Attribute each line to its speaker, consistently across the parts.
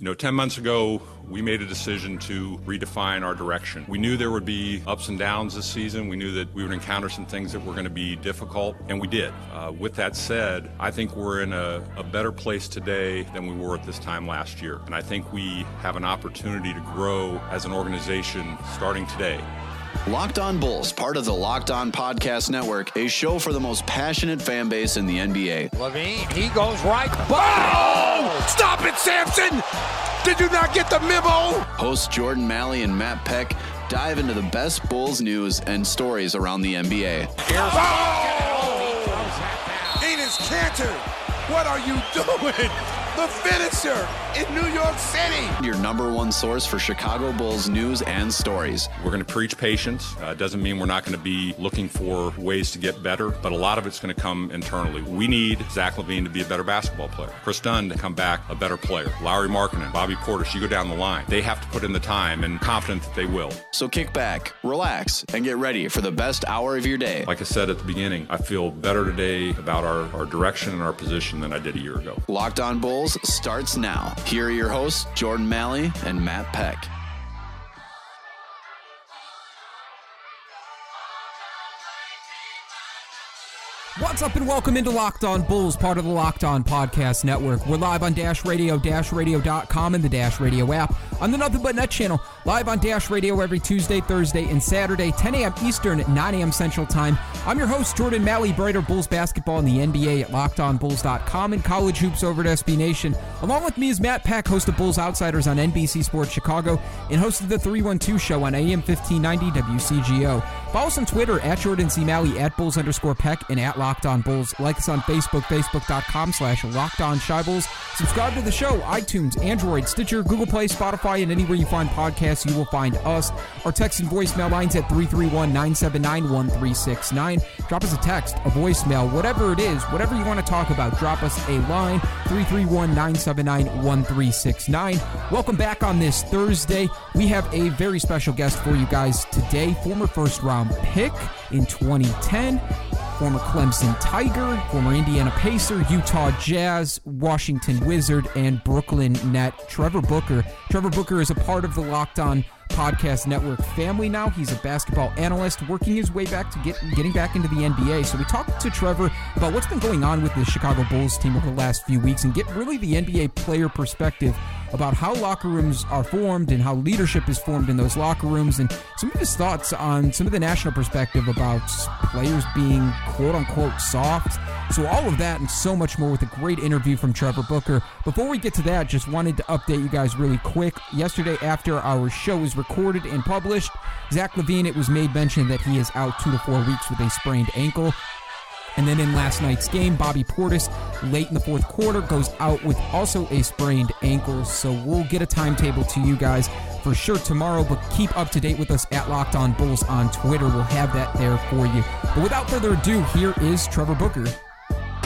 Speaker 1: You know, 10 months ago, we made a decision to redefine our direction. We knew there would be ups and downs this season. We knew that we would encounter some things that were going to be difficult, and we did. Uh, with that said, I think we're in a, a better place today than we were at this time last year. And I think we have an opportunity to grow as an organization starting today.
Speaker 2: Locked On Bulls, part of the Locked On Podcast Network, a show for the most passionate fan base in the NBA.
Speaker 3: LaVine, he goes right. Oh! Stop it, Sampson! Did you not get the memo?
Speaker 2: Hosts Jordan Malley and Matt Peck dive into the best Bulls news and stories around the NBA.
Speaker 3: Oh! Enes Kanter, what are you doing? the finisher in New York City.
Speaker 2: Your number one source for Chicago Bulls news and stories.
Speaker 1: We're going to preach patience. Uh, doesn't mean we're not going to be looking for ways to get better, but a lot of it's going to come internally. We need Zach LaVine to be a better basketball player. Chris Dunn to come back a better player. Lauri Markkanen, Bobby Portis, you go down the line. They have to put in the time and confident that they will.
Speaker 2: So kick back, relax, and get ready for the best hour of your day.
Speaker 1: Like I said at the beginning, I feel better today about our, our direction and our position than I did a year ago.
Speaker 2: Locked on Bulls starts now. Here are your hosts, Jordan Malley and Matt Peck.
Speaker 4: What's up and welcome into Locked On Bulls, part of the Locked On Podcast Network. We're live on Dash Radio, DashRadio.com, and the Dash Radio app on the Nothing But Net channel. Live on Dash Radio every Tuesday, Thursday, and Saturday, 10 a.m. Eastern, 9 a.m. Central Time. I'm your host, Jordan Malley, brighter Bulls basketball in the NBA at LockedOnBulls.com and college hoops over at SB Nation. Along with me is Matt Peck, host of Bulls Outsiders on NBC Sports Chicago, and host of the 312 show on AM 1590 WCGO. Follow us on Twitter at Jordan C. Malley, at Bulls underscore Peck, and at Locked On Bulls. Like us on Facebook, facebook.com slash Locked On Chi Bulls. Subscribe to the show, iTunes, Android, Stitcher, Google Play, Spotify, and anywhere you find podcasts, you will find us. Our text and voicemail lines at 331-979-1369. Drop us a text, a voicemail, whatever it is, whatever you want to talk about, drop us a line, 331-979-1369. Welcome back on this Thursday. We have a very special guest for you guys today, former first round pick in 2010 former Clemson Tiger, former Indiana Pacer, Utah Jazz, Washington Wizard, and Brooklyn Net. Trevor Booker. Trevor Booker is a part of the Locked On Podcast Network family now. He's a basketball analyst working his way back to get getting back into the NBA. So we talked to Trevor about what's been going on with the Chicago Bulls team over the last few weeks and get really the NBA player perspective about how locker rooms are formed and how leadership is formed in those locker rooms and some of his thoughts on some of the national perspective about players being quote unquote soft. So all of that and so much more with a great interview from Trevor Booker. Before we get to that, just wanted to update you guys really quick. Yesterday after our show was recorded and published, Zach LaVine, it was made mention that he is out two to four weeks with a sprained ankle. And then in last night's game, Bobby Portis, late in the fourth quarter, goes out with also a sprained ankle. So we'll get a timetable to you guys for sure tomorrow, but keep up to date with us at Locked On Bulls on Twitter. We'll have that there for you. But without further ado, here is Trevor Booker.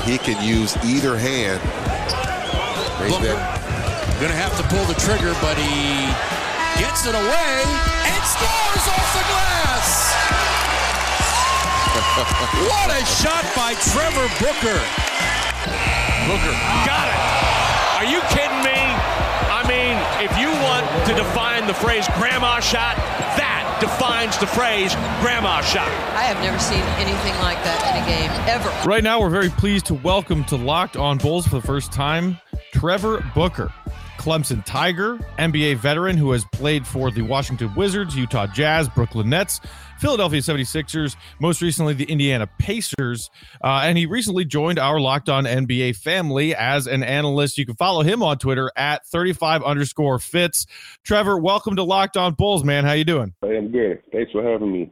Speaker 5: He can use either hand.
Speaker 6: Booker gonna have to pull the trigger, but he gets it away and scores off the glass. What a shot by Trevor Booker.
Speaker 7: Booker got it. Are you kidding me? I mean, if you want to define the phrase grandma shot, that defines the phrase grandma shot.
Speaker 8: I have never seen anything like that in a game ever.
Speaker 9: Right now, we're very pleased to welcome to Locked On Bulls for the first time Trevor Booker. Clemson Tiger, NBA veteran who has played for the Washington Wizards, Utah Jazz, Brooklyn Nets, Philadelphia 76ers, most recently the Indiana Pacers. Uh, and he recently joined our Locked On NBA family as an analyst. You can follow him on Twitter at 35 underscore fits. Trevor, welcome to Locked On Bulls, man. How you doing?
Speaker 10: I am good. Thanks for having me.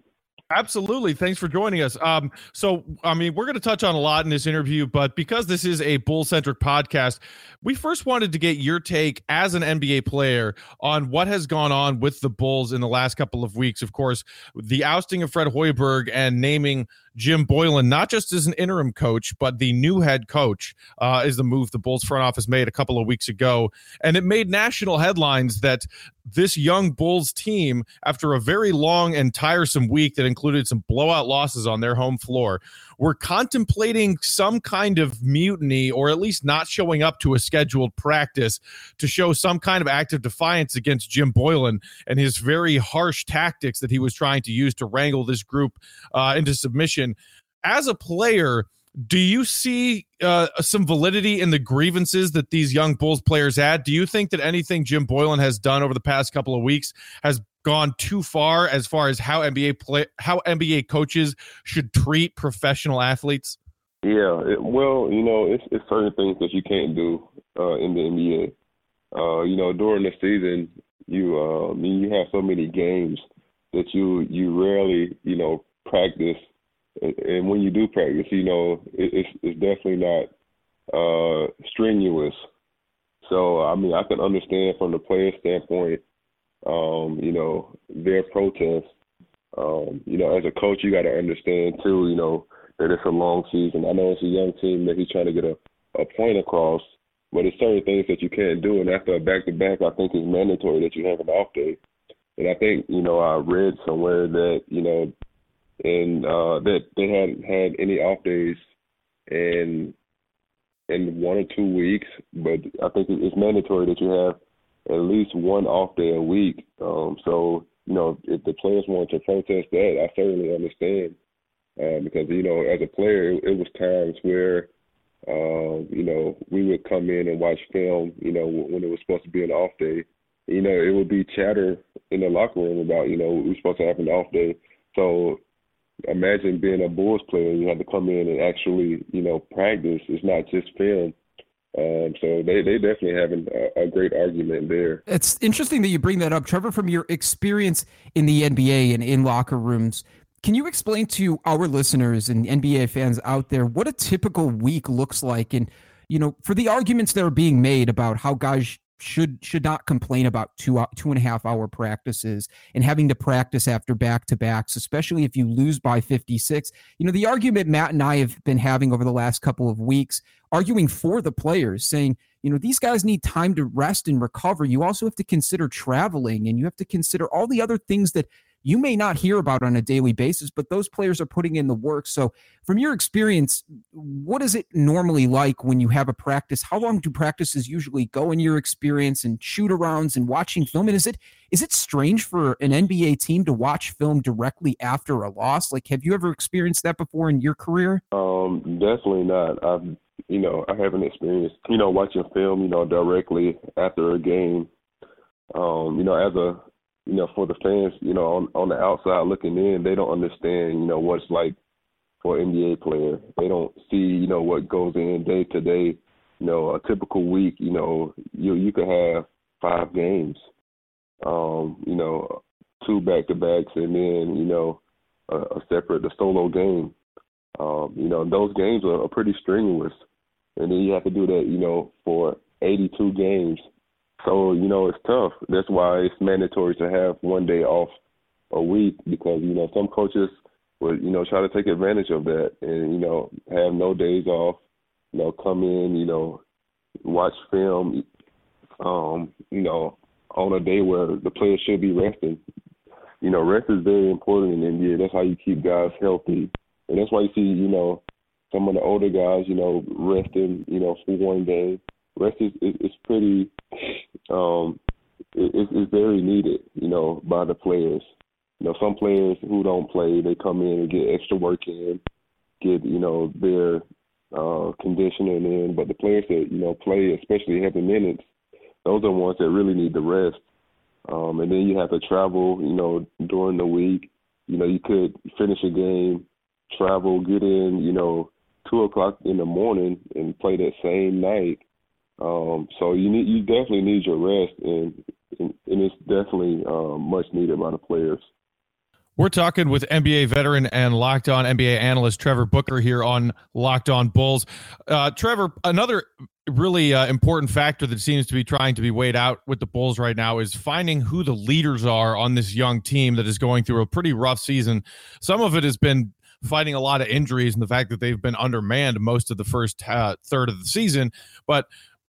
Speaker 9: Absolutely. Thanks for joining us. Um, so, I mean, we're going to touch on a lot in this interview, but because this is a bull centric podcast, we first wanted to get your take as an NBA player on what has gone on with the Bulls in the last couple of weeks. Of course, the ousting of Fred Hoiberg and naming Jim Boylen, not just as an interim coach, but the new head coach, uh, is the move the Bulls front office made a couple of weeks ago. And it made national headlines that this young Bulls team, after a very long and tiresome week that included some blowout losses on their home floor, were contemplating some kind of mutiny or at least not showing up to a scheduled practice to show some kind of act of defiance against Jim Boylen and his very harsh tactics that he was trying to use to wrangle this group uh, into submission. As a player, do you see uh, some validity in the grievances that these young Bulls players had? Do you think that anything Jim Boylen has done over the past couple of weeks has gone too far as far as how NBA play how NBA coaches should treat professional athletes?
Speaker 10: Yeah, it, well, you know, it's, it's certain things that you can't do uh, in the NBA. Uh, you know, during the season, you uh, mean you have so many games that you you rarely you know practice and when you do practice, you know, it's it's definitely not uh, strenuous. So I mean, I can understand from the player standpoint, um, you know, their protest. Um, you know, as a coach, you got to understand too, you know, that it's a long season. I know it's a young team that he's trying to get a, a point across, but it's certain things that you can't do. And after a back to back, I think it's mandatory that you have an off day. And I think, you know, I read somewhere that, you know, and uh, that they hadn't had any off days in in one or two weeks. But I think it's mandatory that you have at least one off day a week. Um, so you know, if the players want to protest that, I certainly understand. Uh, because you know, as a player, it, it was times where uh, you know we would come in and watch film. You know, when it was supposed to be an off day, you know, it would be chatter in the locker room about you know we're supposed to have an off day. So imagine being a Bulls player. You have to come in and actually, you know, practice. It's not just film. Um, so they they definitely having a, a, great argument there.
Speaker 4: It's interesting that you bring that up, Trevor. From your experience in the NBA and in locker rooms, can you explain to our listeners and NBA fans out there what a typical week looks like? And you know, for the arguments that are being made about how guys should should not complain about two uh, two and a half hour practices and having to practice after back to backs, especially if you lose by 56. You know, the argument Matt and I have been having over the last couple of weeks, arguing for the players, saying, you know, these guys need time to rest and recover. You also have to consider traveling and you have to consider all the other things that you may not hear about on a daily basis, but those players are putting in the work. So, from your experience, what is it normally like when you have a practice? How long do practices usually go in your experience and shoot arounds and watching film? And is it is it strange for an NBA team to watch film directly after a loss? Like, have you ever experienced that before in your career?
Speaker 10: Um, definitely not. I've you know I haven't experienced you know watching film you know directly after a game. Um, you know, as a you know, for the fans, you know, on on the outside looking in, they don't understand, you know, what it's like for an NBA player. They don't see, you know, what goes in day to day. You know, a typical week, you know, you you could have five games, um, you know, two back to backs, and then you know, a, a separate, a solo game. Um, you know, those games are, are pretty strenuous, and then you have to do that, you know, for 82 games so, you know, it's tough. That's why it's mandatory to have one day off a week because, you know, some coaches would, you know, try to take advantage of that and, you know, have no days off, you know, come in, you know, watch film, um, you know, on a day where the players should be resting. You know, rest is very important in NBA. That's how you keep guys healthy. And that's why you see, you know, some of the older guys, you know, resting, you know, for one game rest is, is, is pretty um very needed, you know, by the players. You know, some players who don't play, they come in and get extra work in, get, you know, their uh conditioning in. But the players that, you know, play, especially heavy minutes, those are the ones that really need the rest. Um and then you have to travel, you know, during the week. You know, you could finish a game, travel, get in, you know, two o'clock in the morning and play that same night um, so you need you definitely need your rest, and and, and it's definitely um, much needed by the players.
Speaker 9: We're talking with NBA veteran and Locked On NBA analyst Trevor Booker here on Locked On Bulls. Uh, Trevor, another really uh, important factor that seems to be trying to be weighed out with the Bulls right now is finding who the leaders are on this young team that is going through a pretty rough season. Some of it has been fighting a lot of injuries and the fact that they've been undermanned most of the first uh, third of the season, but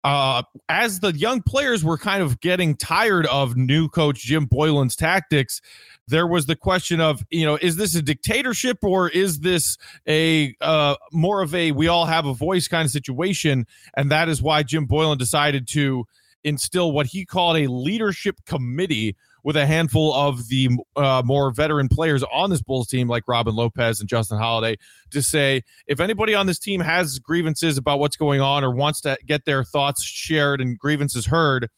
Speaker 9: uh, as the young players were kind of getting tired of new coach Jim Boylen's tactics, there was the question of, you know, is this a dictatorship or is this a uh, more of a we all have a voice kind of situation? And that is why Jim Boylen decided to instill what he called a leadership committee with a handful of the uh, more veteran players on this Bulls team, like Robin Lopez and Justin Holiday, to say if anybody on this team has grievances about what's going on or wants to get their thoughts shared and grievances heard,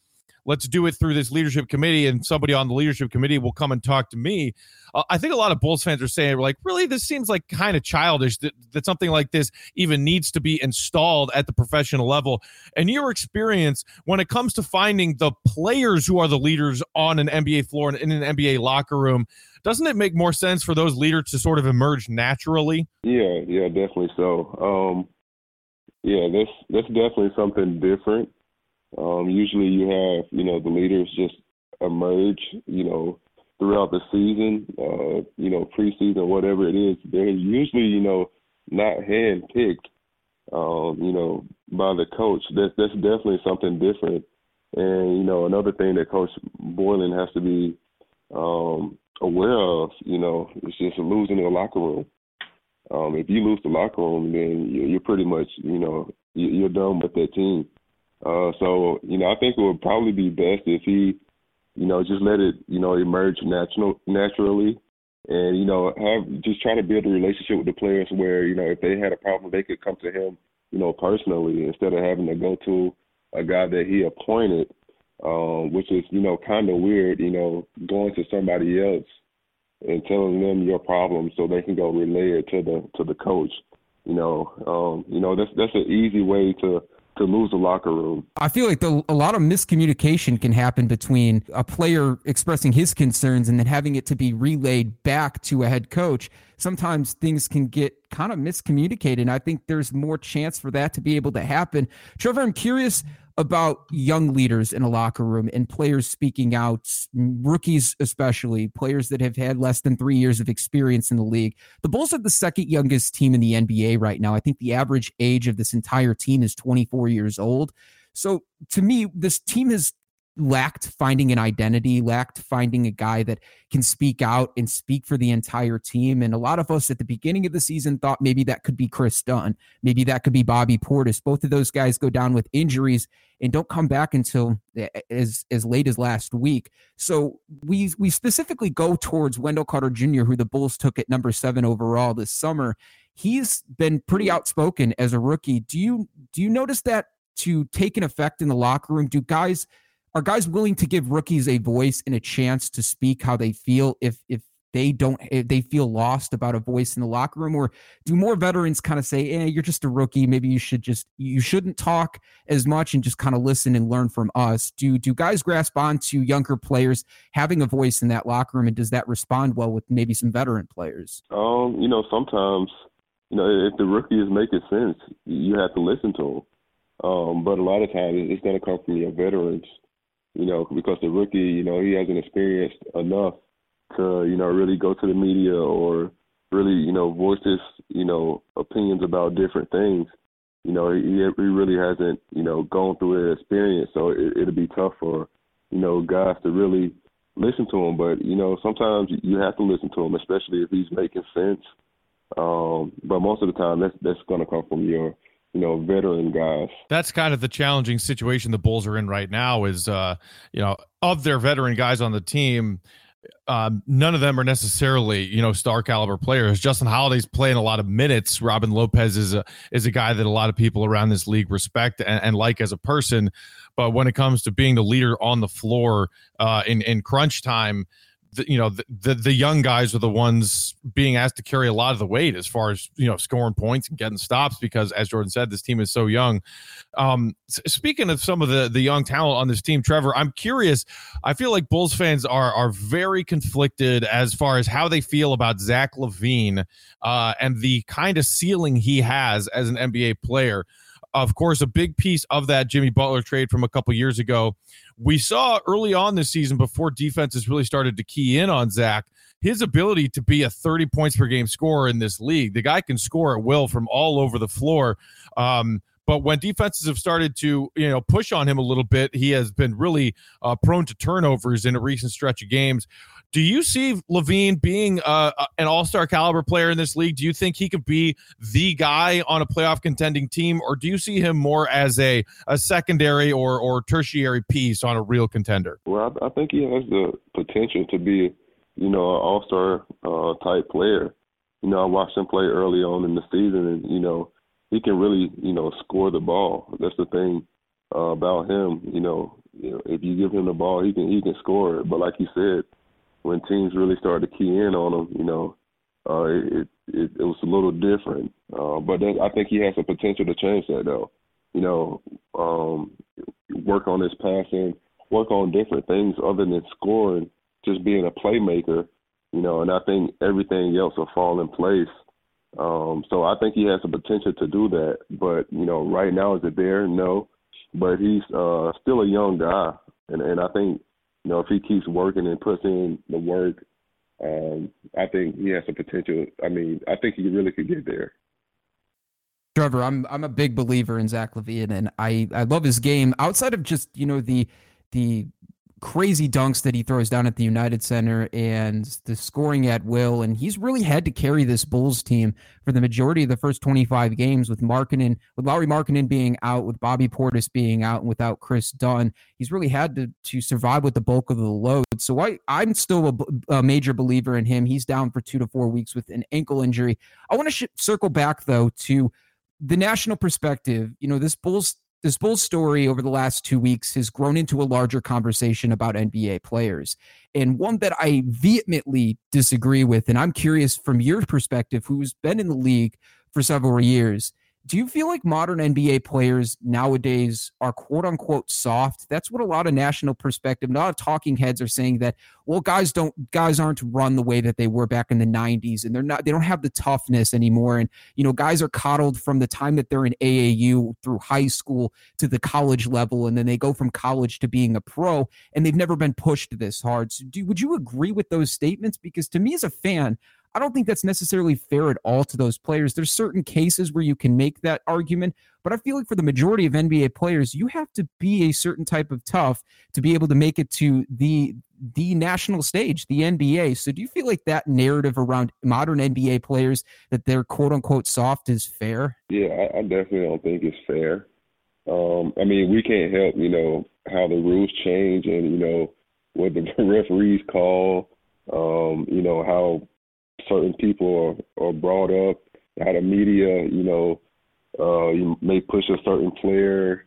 Speaker 9: let's do it through this leadership committee and somebody on the leadership committee will come and talk to me. Uh, i think a lot of bulls fans are saying like really? This seems like kind of childish that, that something like this even needs to be installed at the professional level. And your experience when it comes to finding the players who are the leaders on an nba floor and in an nba locker room doesn't it make more sense for those leaders to sort of emerge naturally?
Speaker 10: Yeah yeah definitely so. Um yeah that's that's definitely something different um, usually you have, you know, the leaders just emerge, you know, throughout the season, uh, you know, preseason, whatever it is. They're usually, you know, not handpicked, um, you know, by the coach. That's that's definitely something different. And you know, another thing that Coach Boylen has to be um, aware of, you know, is just losing the locker room. Um, if you lose the locker room, then you're pretty much, you know, you're done with that team. Uh, so you know, I think it would probably be best if he, you know, just let it, you know, emerge natural naturally, and you know, have just try to build a relationship with the players where you know if they had a problem, they could come to him, you know, personally instead of having to go to a guy that he appointed, um, which is you know kind of weird, you know, going to somebody else and telling them your problem so they can go relay it to the to the coach. You know, um, you know that's that's an easy way to to lose the locker room.
Speaker 4: I feel like the, a lot of miscommunication can happen between a player expressing his concerns and then having it to be relayed back to a head coach. Sometimes things can get kind of miscommunicated. And I think there's more chance for that to be able to happen. Trevor, I'm curious about young leaders in a locker room and players speaking out, rookies especially, players that have had less than three years of experience in the league. The Bulls are the second youngest team in the NBA right now. I think the average age of this entire team is 24 years old. So to me, this team has lacked finding an identity, lacked finding a guy that can speak out and speak for the entire team. And a lot of us at the beginning of the season thought maybe that could be Chris Dunn, maybe that could be Bobby Portis. Both of those guys go down with injuries and don't come back until eh, eh, as as late as last week. So we we specifically go towards Wendell Carter Jr., who the Bulls took at number seven overall this summer. He's been pretty outspoken as a rookie. Do you do you notice that to take an effect in the locker room? Do guys are guys willing to give rookies a voice and a chance to speak how they feel if if they don't if they feel lost about a voice in the locker room? Or do more veterans kind of say eh, you're just a rookie. Maybe you should just you shouldn't talk as much and just kind of listen and learn from us. Do do guys grasp on to younger players having a voice in that locker room? And does that respond well with maybe some veteran players?
Speaker 10: Um you know sometimes you know if the rookie is making sense you have to listen to them um but a lot of times it's going to come from your veterans you know, because the rookie, you know, he hasn't experienced enough to, you know, really go to the media or really, you know, voice his, you know, opinions about different things. You know, he, he really hasn't, you know, gone through an experience, so it, it'll be tough for, you know, guys to really listen to him. But you know, sometimes you have to listen to him, especially if he's making sense. Um, but most of the time, that's that's going to come from your you know, veteran guys.
Speaker 9: That's kind of the challenging situation the Bulls are in right now. Is uh, you know, of their veteran guys on the team, um, none of them are necessarily you know star caliber players. Justin Holiday's playing a lot of minutes. Robin Lopez is a is a guy that a lot of people around this league respect and, and like as a person. But when it comes to being the leader on the floor uh, in in crunch time, the, you know the, the, the young guys are the ones being asked to carry a lot of the weight as far as you know scoring points and getting stops because as Jordan said this team is so young. Um, speaking of some of the the young talent on this team, Trevor, I'm curious. I feel like Bulls fans are are very conflicted as far as how they feel about Zach LaVine uh, and the kind of ceiling he has as an NBA player. Of course, a big piece of that Jimmy Butler trade from a couple years ago. We saw early on this season before defenses really started to key in on Zach, his ability to be a 30 points per game scorer in this league. The guy can score at will from all over the floor. Um, but when defenses have started to, you know, push on him a little bit, he has been really uh, prone to turnovers in a recent stretch of games. Do you see LaVine being uh, an All Star caliber player in this league? Do you think he could be the guy on a playoff contending team, or do you see him more as a a secondary or or tertiary piece on a real contender?
Speaker 10: Well, I, I think he has the potential to be, you know, an All Star uh, type player. You know, I watched him play early on in the season, and you know, he can really, you know, score the ball. That's the thing uh, about him. You know, you know, if you give him the ball, he can he can score it. But like you said, when teams really started to key in on him, you know, uh, it, it it was a little different. Uh, but then I think he has the potential to change that though. You know, um, work on his passing, work on different things other than scoring, just being a playmaker. You know, and I think everything else will fall in place. Um, so I think he has the potential to do that. But you know, right now is it there? No but he's uh, still a young guy, and and I think you know if he keeps working and puts in the work, um, I think he has the potential. I mean, I think he really could get there.
Speaker 4: Trevor, I'm I'm a big believer in Zach LaVine, and I I love his game outside of just you know the the crazy dunks that he throws down at the United Center and the scoring at will. And he's really had to carry this Bulls team for the majority of the first 25 games with Markkanen, with Lauri Markkanen being out, with Bobby Portis being out, and without Chris Dunn. He's really had to, to survive with the bulk of the load. So I, I'm still a, a major believer in him. He's down for two to four weeks with an ankle injury. I want to sh- circle back, though, to the national perspective. You know, this Bulls this Bulls story over the last two weeks has grown into a larger conversation about NBA players, and one that I vehemently disagree with. And I'm curious from your perspective, who's been in the league for several years, do you feel like modern NBA players nowadays are quote unquote soft? That's what a lot of national perspective, a lot of talking heads are saying that, well, guys don't guys aren't run the way that they were back in the 90s and they're not they don't have the toughness anymore. And you know, guys are coddled from the time that they're in AAU through high school to the college level, and then they go from college to being a pro, and they've never been pushed this hard. So do, would you agree with those statements? Because to me as a fan, I don't think that's necessarily fair at all to those players. There's certain cases where you can make that argument, but I feel like for the majority of NBA players, you have to be a certain type of tough to be able to make it to the the national stage, the NBA. So do you feel like that narrative around modern NBA players that they're quote unquote soft is fair?
Speaker 10: Yeah, I, I definitely don't think it's fair. Um, I mean, we can't help, you know, how the rules change and, you know, what the referees call, um, you know, how certain people are, are brought up, how the media, you know, uh, you may push a certain player.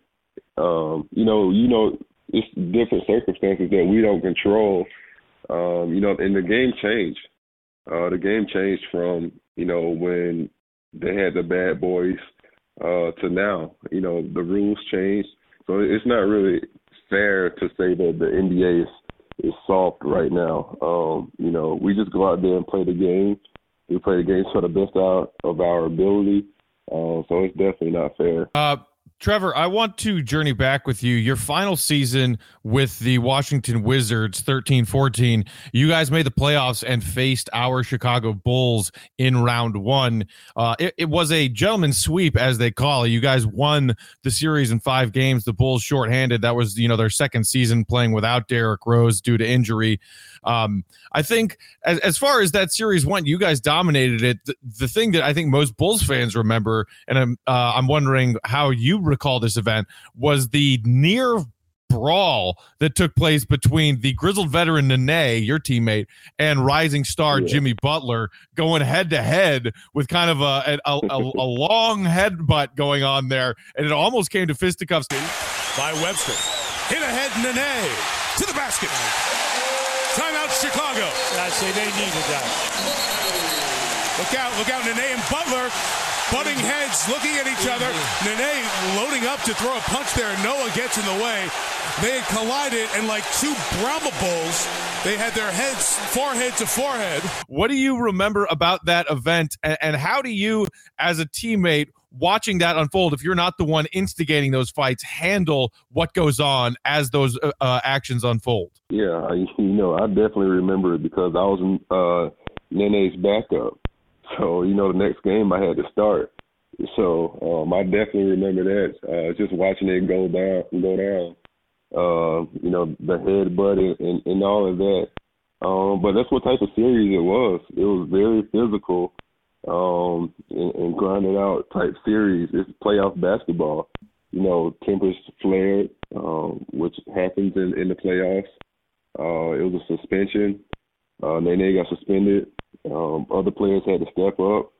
Speaker 10: Um, you know, you know, it's different circumstances that we don't control. Um, you know, and the game changed. Uh, the game changed from you know when they had the bad boys uh, to now. You know, the rules changed, so it's not really fair to say that the NBA is is soft right now. Um, you know, we just go out there and play the game. We play the game to the best out of our ability. Uh, so it's definitely not fair.
Speaker 9: Uh, Trevor, I want to journey back with you. Your final season with the Washington Wizards, 13 14, you guys made the playoffs and faced our Chicago Bulls in round one. Uh, it, it, was a gentleman's sweep, as they call it. You guys won the series in five games. The Bulls shorthanded. That was, you know, their second season playing without Derrick Rose due to injury. Um, I think as, as far as that series went, you guys dominated it. The, the thing that I think most Bulls fans remember, and I'm uh, I'm wondering how you recall this event, was the near brawl that took place between the grizzled veteran Nene, your teammate, and rising star yeah. Jimmy Butler, going head to head with kind of a a, a, a long headbutt going on there, and it almost came to fisticuffs.
Speaker 3: By Webster, hit ahead Nene to the basket. Timeout Chicago.
Speaker 11: I say they needed that.
Speaker 3: Look out, look out, Nene and Butler butting heads, looking at each other. Nene loading up to throw a punch there. Noah gets in the way. They had collided, and like two Brahma bulls, they had their heads forehead to forehead.
Speaker 9: What do you remember about that event, and, and how do you, as a teammate, watching that unfold, if you're not the one instigating those fights, handle what goes on as those uh, uh actions unfold?
Speaker 10: Yeah, you know, I definitely remember it because I was uh, Nene's backup. So, you know, the next game I had to start. So um, I definitely remember that. Uh, just watching it go down, go down. Uh, you know, the headbutt and, and all of that. Um, but that's what type of series it was. It was very physical um, and, and grinded out type series. It's playoff basketball. You know, tempers flared, um, which happens in, in the playoffs. Uh, it was a suspension. Uh, Nene got suspended. Um, other players had to step up.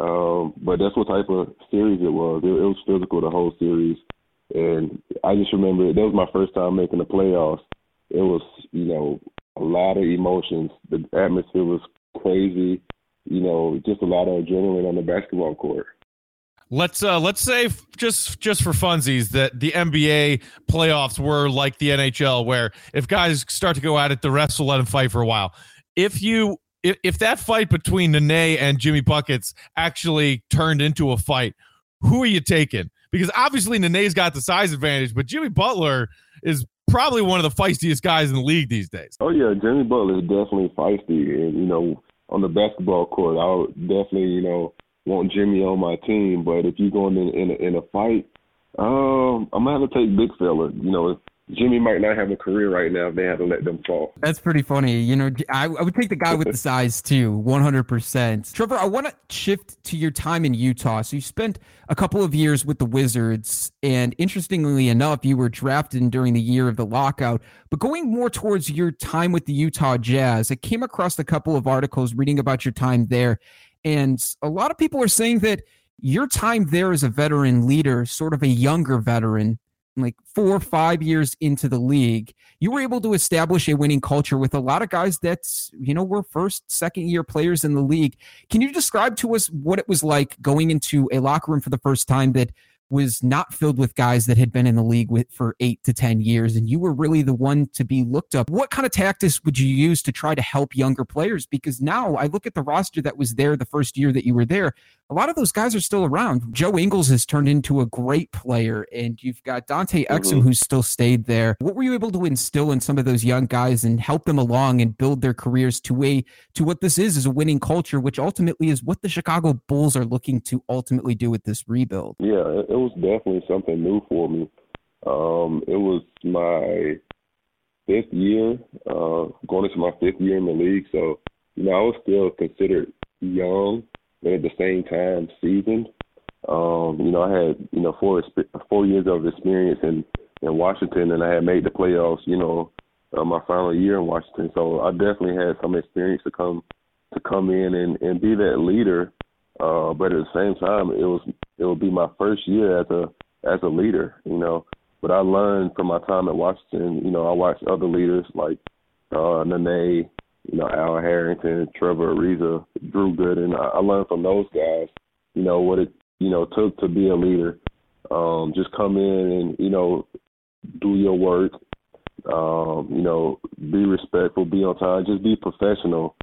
Speaker 10: Um, but that's what type of series it was. It, it was physical the whole series. And I just remember that was my first time making the playoffs. It was, you know, a lot of emotions. The atmosphere was crazy. You know, just a lot of adrenaline on the basketball court.
Speaker 9: Let's uh let's say just just for funsies that the NBA playoffs were like the NHL, where if guys start to go at it, the refs will let them fight for a while. If you if, if that fight between Nene and Jimmy Buckets actually turned into a fight, who are you taking? Because obviously Nene's got the size advantage, but Jimmy Butler is probably one of the feistiest guys in the league these days.
Speaker 10: Oh yeah, Jimmy Butler is definitely feisty, and you know, on the basketball court, I would definitely you know want Jimmy on my team. But if you're going in in a, in a fight, um, I'm gonna have to take big fella. You know, Jimmy might not have a career right now if they had to let them fall.
Speaker 4: That's pretty funny. You know, I, I would take the guy with the size too, 100%. Trevor, I want to shift to your time in Utah. So you spent a couple of years with the Wizards, and interestingly enough, you were drafted during the year of the lockout. But going more towards your time with the Utah Jazz, I came across a couple of articles reading about your time there. And a lot of people are saying that your time there as a veteran leader, sort of a younger veteran, like four or five years into the league, you were able to establish a winning culture with a lot of guys that's, you know, were first, second year players in the league. Can you describe to us what it was like going into a locker room for the first time that was not filled with guys that had been in the league with for eight to 10 years, and you were really the one to be looked up. What kind of tactics would you use to try to help younger players? Because now I look at the roster that was there the first year that you were there. A lot of those guys are still around. Joe Ingles has turned into a great player, and you've got Dante Exum mm-hmm. who's still stayed there. What were you able to instill in some of those young guys and help them along and build their careers to a to what this is is a winning culture, which ultimately is what the Chicago Bulls are looking to ultimately do with this rebuild?
Speaker 10: Yeah, was definitely something new for me. Um, it was my fifth year, uh, going into my fifth year in the league. So, you know, I was still considered young, but at the same time seasoned. Um, you know, I had you know four four years of experience in in Washington, and I had made the playoffs. You know, uh, my final year in Washington, so I definitely had some experience to come to come in and and be that leader uh, but at the same time, it was it would be my first year as a as a leader, you know. But I learned from my time at Washington. You know, I watched other leaders like uh, Nene, you know, Al Harrington, Trevor Ariza, Drew Gooden. I, I learned from those guys. You know what it you know took to be a leader. Um, just come in and you know do your work. Um, you know, be respectful, be on time, just be professional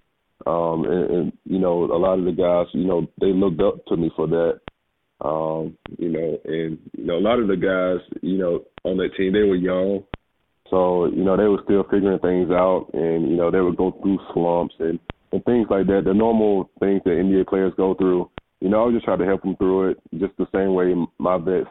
Speaker 10: um, and, and you know, a lot of the guys, you know, they looked up to me for that. Um, you know, and you know, a lot of the guys, you know, on that team, they were young, so you know, they were still figuring things out, and you know, they would go through slumps and and things like that. The normal things that NBA players go through. You know, I was just trying to help them through it, just the same way my vets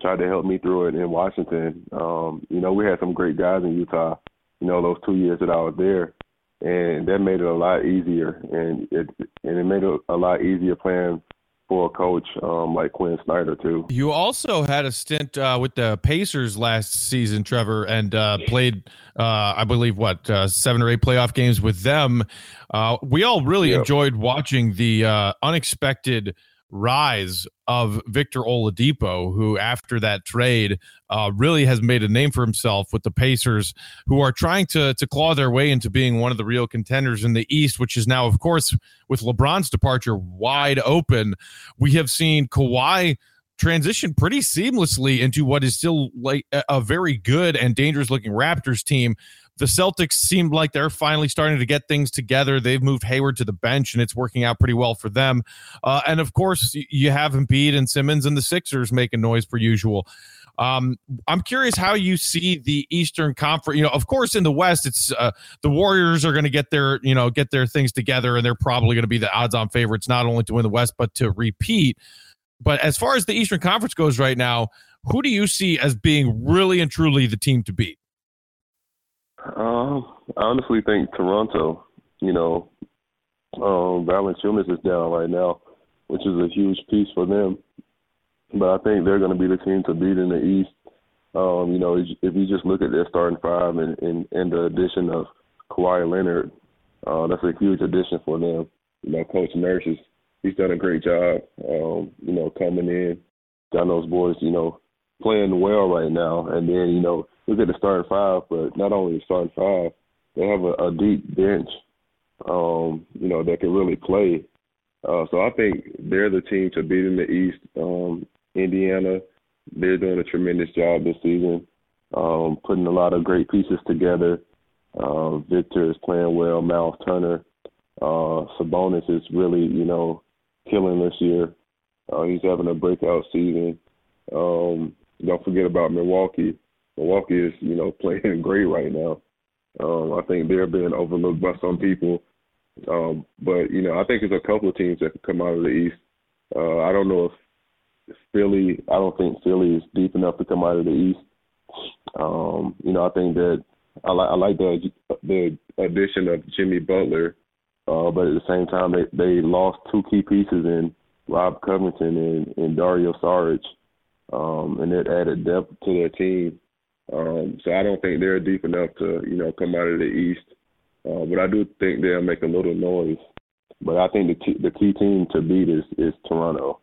Speaker 10: tried to help me through it in Washington. Um, you know, we had some great guys in Utah. You know, those two years that I was there and that made it a lot easier, and it and it made it a lot easier playing for a coach um, like Quinn Snyder too.
Speaker 9: You also had a stint uh, with the Pacers last season, Trevor, and uh, played, uh, I believe, what uh, seven or eight playoff games with them. Uh, we all really yep. enjoyed watching the uh, unexpected rise of Victor Oladipo, who after that trade uh, really has made a name for himself with the Pacers, who are trying to to claw their way into being one of the real contenders in the East, which is now, of course, with LeBron's departure wide open. We have seen Kawhi transition pretty seamlessly into what is still like a very good and dangerous looking Raptors team the Celtics seem like they're finally starting to get things together. They've moved Hayward to the bench, and it's working out pretty well for them. Uh, and of course, you have Embiid and Simmons and the Sixers making noise per usual. Um, I'm curious how you see the Eastern Conference. You know, of course, in the West, it's uh, the Warriors are going to get their you know get their things together, and they're probably going to be the odds-on favorites not only to win the West but to repeat. But as far as the Eastern Conference goes right now, who do you see as being really and truly the team to beat?
Speaker 10: Um, I honestly think Toronto. You know, um, Valanciunas is down right now, which is a huge piece for them. But I think they're going to be the team to beat in the East. Um, you know, if you just look at their starting five and, and, and the addition of Kawhi Leonard, uh, that's a huge addition for them. You know, Coach Nurse is he's done a great job. Um, you know, coming in, got those boys, you know, playing well right now. And then you know, look at the starting five, but not only the starting five, they have a, a deep bench. Um, you know, that can really play. Uh, so I think they're the team to beat in the East. Um, Indiana, they're doing a tremendous job this season, um, putting a lot of great pieces together. Uh, Victor is playing well. Miles Turner, uh, Sabonis is really, you know, killing this year. Uh, he's having a breakout season. Um, don't forget about Milwaukee. Milwaukee is, you know, playing great right now. Um, I think they're being overlooked by some people. Um, but, you know, I think there's a couple of teams that can come out of the East. Uh, I don't know if Philly, I don't think Philly is deep enough to come out of the East. Um, you know, I think that I, li- I like the the addition of Jimmy Butler, uh, but at the same time, they, they lost two key pieces in Rob Covington and, and Dario Saric, um, and it added depth to their team. Um, so I don't think they're deep enough to, you know, come out of the East. Uh, but I do think they'll make a little noise. But I think the t- the key team to beat is is Toronto.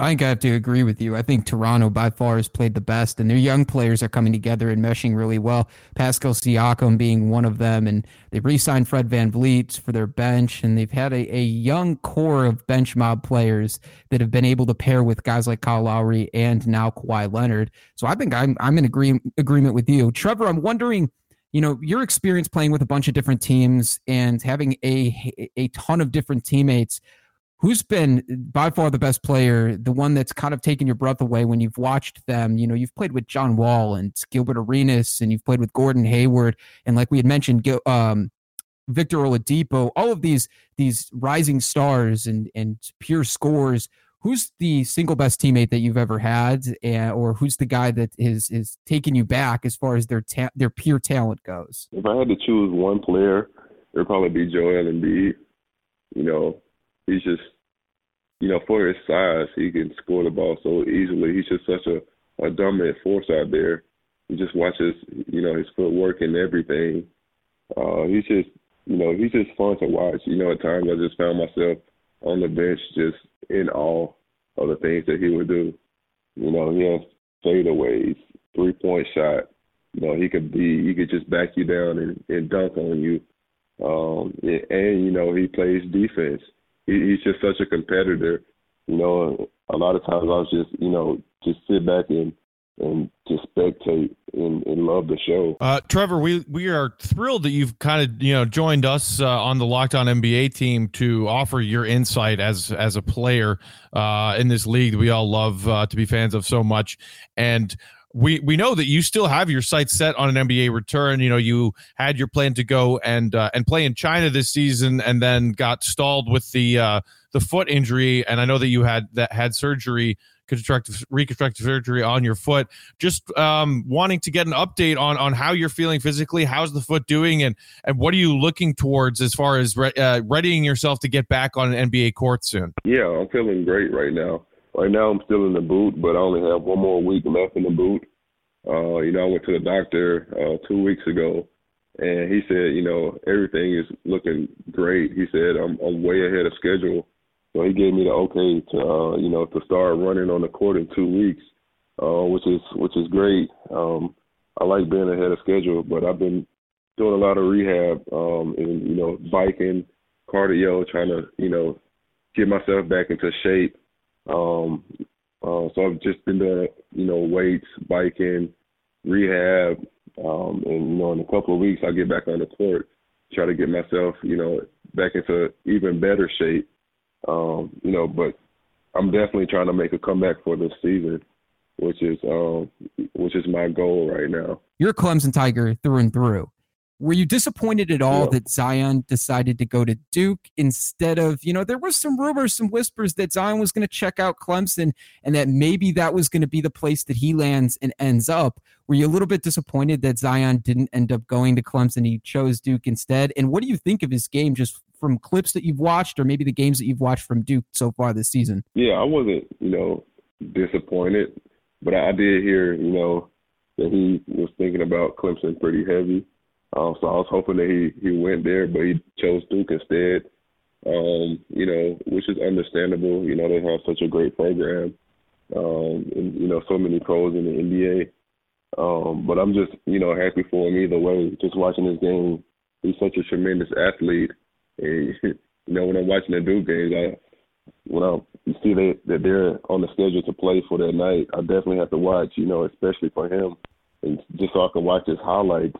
Speaker 4: I think I have to agree with you. I think Toronto by far has played the best, and their young players are coming together and meshing really well. Pascal Siakam being one of them, and they re-signed Fred Van VanVleet for their bench, and they've had a, a young core of bench mob players that have been able to pair with guys like Kyle Lowry and now Kawhi Leonard. So I think I'm I'm in agree, agreement with you, Trevor. I'm wondering you know your experience playing with a bunch of different teams and having a a ton of different teammates who's been by far the best player, the one that's kind of taken your breath away when you've watched them? You know, you've played with John Wall and Gilbert Arenas, and you've played with Gordon Hayward, and like we had mentioned, um, Victor Oladipo. All of these these rising stars and and pure scores. Who's the single best teammate that you've ever had, and, or who's the guy that is is taking you back as far as their ta- their pure talent goes?
Speaker 10: If I had to choose one player, it'd probably be Joel Embiid. You know, he's just, you know, for his size, he can score the ball so easily. He's just such a, a dominant force out there. You just watch his, you know, his footwork and everything. Uh, he's just, you know, he's just fun to watch. You know, at times I just found myself on the bench just in awe of the things that he would do. You know, he has fadeaways, three point shot. You know, he could be, he could just back you down and, and dunk on you. Um, and, and you know, he plays defense he, he's just such a competitor. You know, a lot of times I was just, you know, just sit back and and just spectate and, and love the show.
Speaker 9: Uh, Trevor, we we are thrilled that you've kind of you know joined us uh, on the Locked On NBA team to offer your insight as as a player uh, in this league that we all love uh, to be fans of so much, and we we know that you still have your sights set on an NBA return. You know, you had your plan to go and uh, and play in China this season, and then got stalled with the uh, the foot injury. And I know that you had that had surgery, reconstructive reconstructive surgery on your foot. Just um, wanting to get an update on on how you're feeling physically. How's the foot doing, and and what are you looking towards as far as re- uh, readying yourself to get back on an NBA court soon?
Speaker 10: Yeah, I'm feeling great right now. Right now, I'm still in the boot, but I only have one more week left in the boot. Uh, you know, I went to the doctor uh, two weeks ago, and he said, you know, everything is looking great. He said I'm, I'm way ahead of schedule, so he gave me the okay to, uh, you know, to start running on the court in two weeks, uh, which is which is great. Um, I like being ahead of schedule, but I've been doing a lot of rehab um, and you know, biking, cardio, trying to you know, get myself back into shape. Um, uh, so I've just been doing, you know, weights, biking, rehab, um, and you know, in a couple of weeks I'll get back on the court, try to get myself, you know, back into even better shape. Um, you know, but I'm definitely trying to make a comeback for this season, which is um, which is my goal right now.
Speaker 4: You're a Clemson Tiger through and through. Were you disappointed at all yeah. that Zion decided to go to Duke instead of, you know, there was some rumors, some whispers that Zion was going to check out Clemson and that maybe that was going to be the place that he lands and ends up. Were you a little bit disappointed that Zion didn't end up going to Clemson? He chose Duke instead. And what do you think of his game just from clips that you've watched or maybe the games that you've watched from Duke so far this season?
Speaker 10: Yeah, I wasn't, you know, disappointed, but I did hear, you know, that he was thinking about Clemson pretty heavy. Um, so I was hoping that he he went there, but he chose Duke instead. Um, you know, which is understandable. You know, they have such a great program, um, and you know, so many pros in the NBA. Um, but I'm just, you know, happy for him either way. Just watching his game, he's such a tremendous athlete. And you know, when I'm watching the Duke games, I when I see that that they're on the schedule to play for that night, I definitely have to watch. You know, especially for him, and just so I can watch his highlights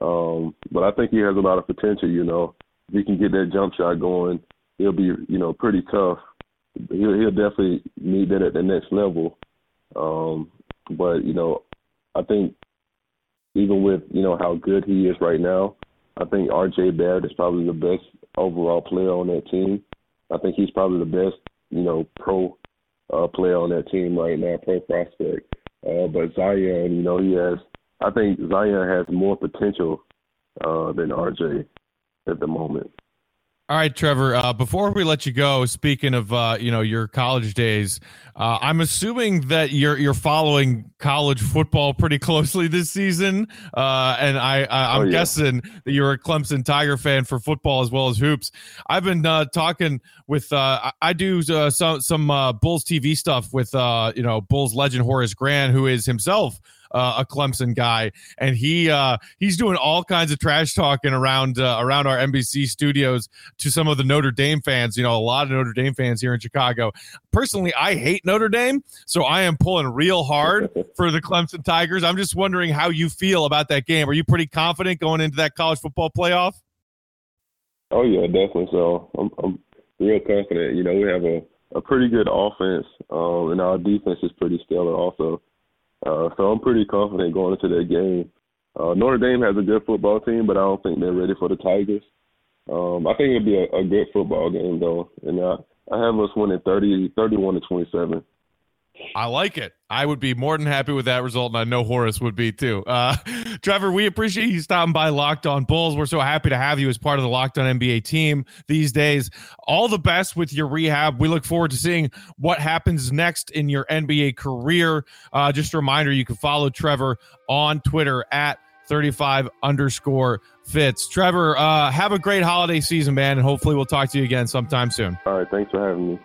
Speaker 10: um, but I think he has a lot of potential. You know, if he can get that jump shot going, he'll be you know pretty tough. He'll, he'll definitely need that at the next level. Um, but you know, I think even with you know how good he is right now, I think R.J. Barrett is probably the best overall player on that team. I think he's probably the best you know pro uh, player on that team right now, pro prospect. Uh, but Zion, you know, he has I think Zion has more potential uh, than RJ at the moment.
Speaker 9: All right, Trevor. Uh, before we let you go, speaking of uh, you know your college days, uh, I'm assuming that you're you're following college football pretty closely this season, uh, and I, I am oh, yeah. guessing that you're a Clemson Tiger fan for football as well as hoops. I've been uh, talking with uh, I do some some Bulls TV stuff with you know Bulls legend Horace Grant, who is himself uh, a Clemson guy, and he uh, he's doing all kinds of trash talking around uh, around our NBC studios to some of the Notre Dame fans. You know, a lot of Notre Dame fans here in Chicago. Personally, I hate Notre Dame, so I am pulling real hard for the Clemson Tigers. I'm just wondering how you feel about that game. Are you pretty confident going into that college football playoff?
Speaker 10: Oh yeah, definitely. So I'm, I'm real confident. You know, we have a a pretty good offense, um, and our defense is pretty stellar also. Uh, so I'm pretty confident going into that game. Uh, Notre Dame has a good football team, but I don't think they're ready for the Tigers. Um, I think it'll be a, a good football game though, and I, I have us winning 30, 31 to 27.
Speaker 9: I like it. I would be more than happy with that result, and I know Horace would be too. Uh, Trevor, we appreciate you stopping by Locked On Bulls. We're so happy to have you as part of the Locked On NBA team these days. All the best with your rehab. We look forward to seeing what happens next in your NBA career. Uh, just a reminder, you can follow Trevor on Twitter at 35 underscore fits. Trevor, uh, have a great holiday season, man, and hopefully we'll talk to you again sometime soon.
Speaker 10: All right. Thanks for having me.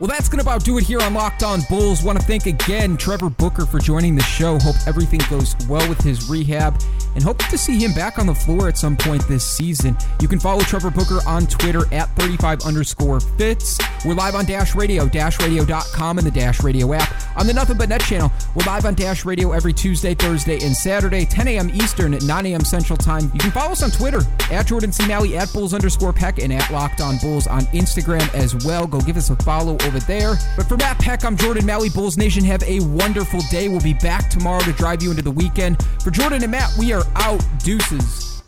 Speaker 4: Well, that's going to about do it here on Locked On Bulls. Want to thank again Trevor Booker for joining the show. Hope everything goes well with his rehab and hope to see him back on the floor at some point this season. You can follow Trevor Booker on Twitter at 35 underscore fits. We're live on Dash Radio, dashradio.com, and the Dash Radio app. On the Nothing But Net channel, we're live on Dash Radio every Tuesday, Thursday, and Saturday, 10 a.m. Eastern at 9 a.m. Central Time. You can follow us on Twitter at Jordan C. At Bulls underscore Peck, and at Locked On Bulls on Instagram as well. Go give us a follow over there. But for Matt Peck, I'm Jordan Malley. Bulls Nation, have a wonderful day. We'll be back tomorrow to drive you into the weekend. For Jordan and Matt, we are out. Deuces.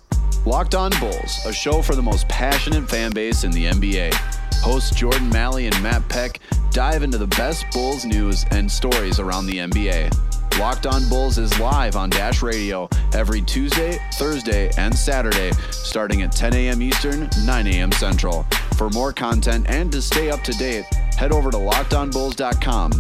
Speaker 2: Locked On Bulls, a show for the most passionate fan base in the NBA. Hosts Jordan Malley and Matt Peck dive into the best Bulls news and stories around the NBA. Locked On Bulls is live on Dash Radio every Tuesday, Thursday, and Saturday, starting at 10 a.m. Eastern, 9 a.m. Central. For more content and to stay up to date, head over to lockedonbulls.com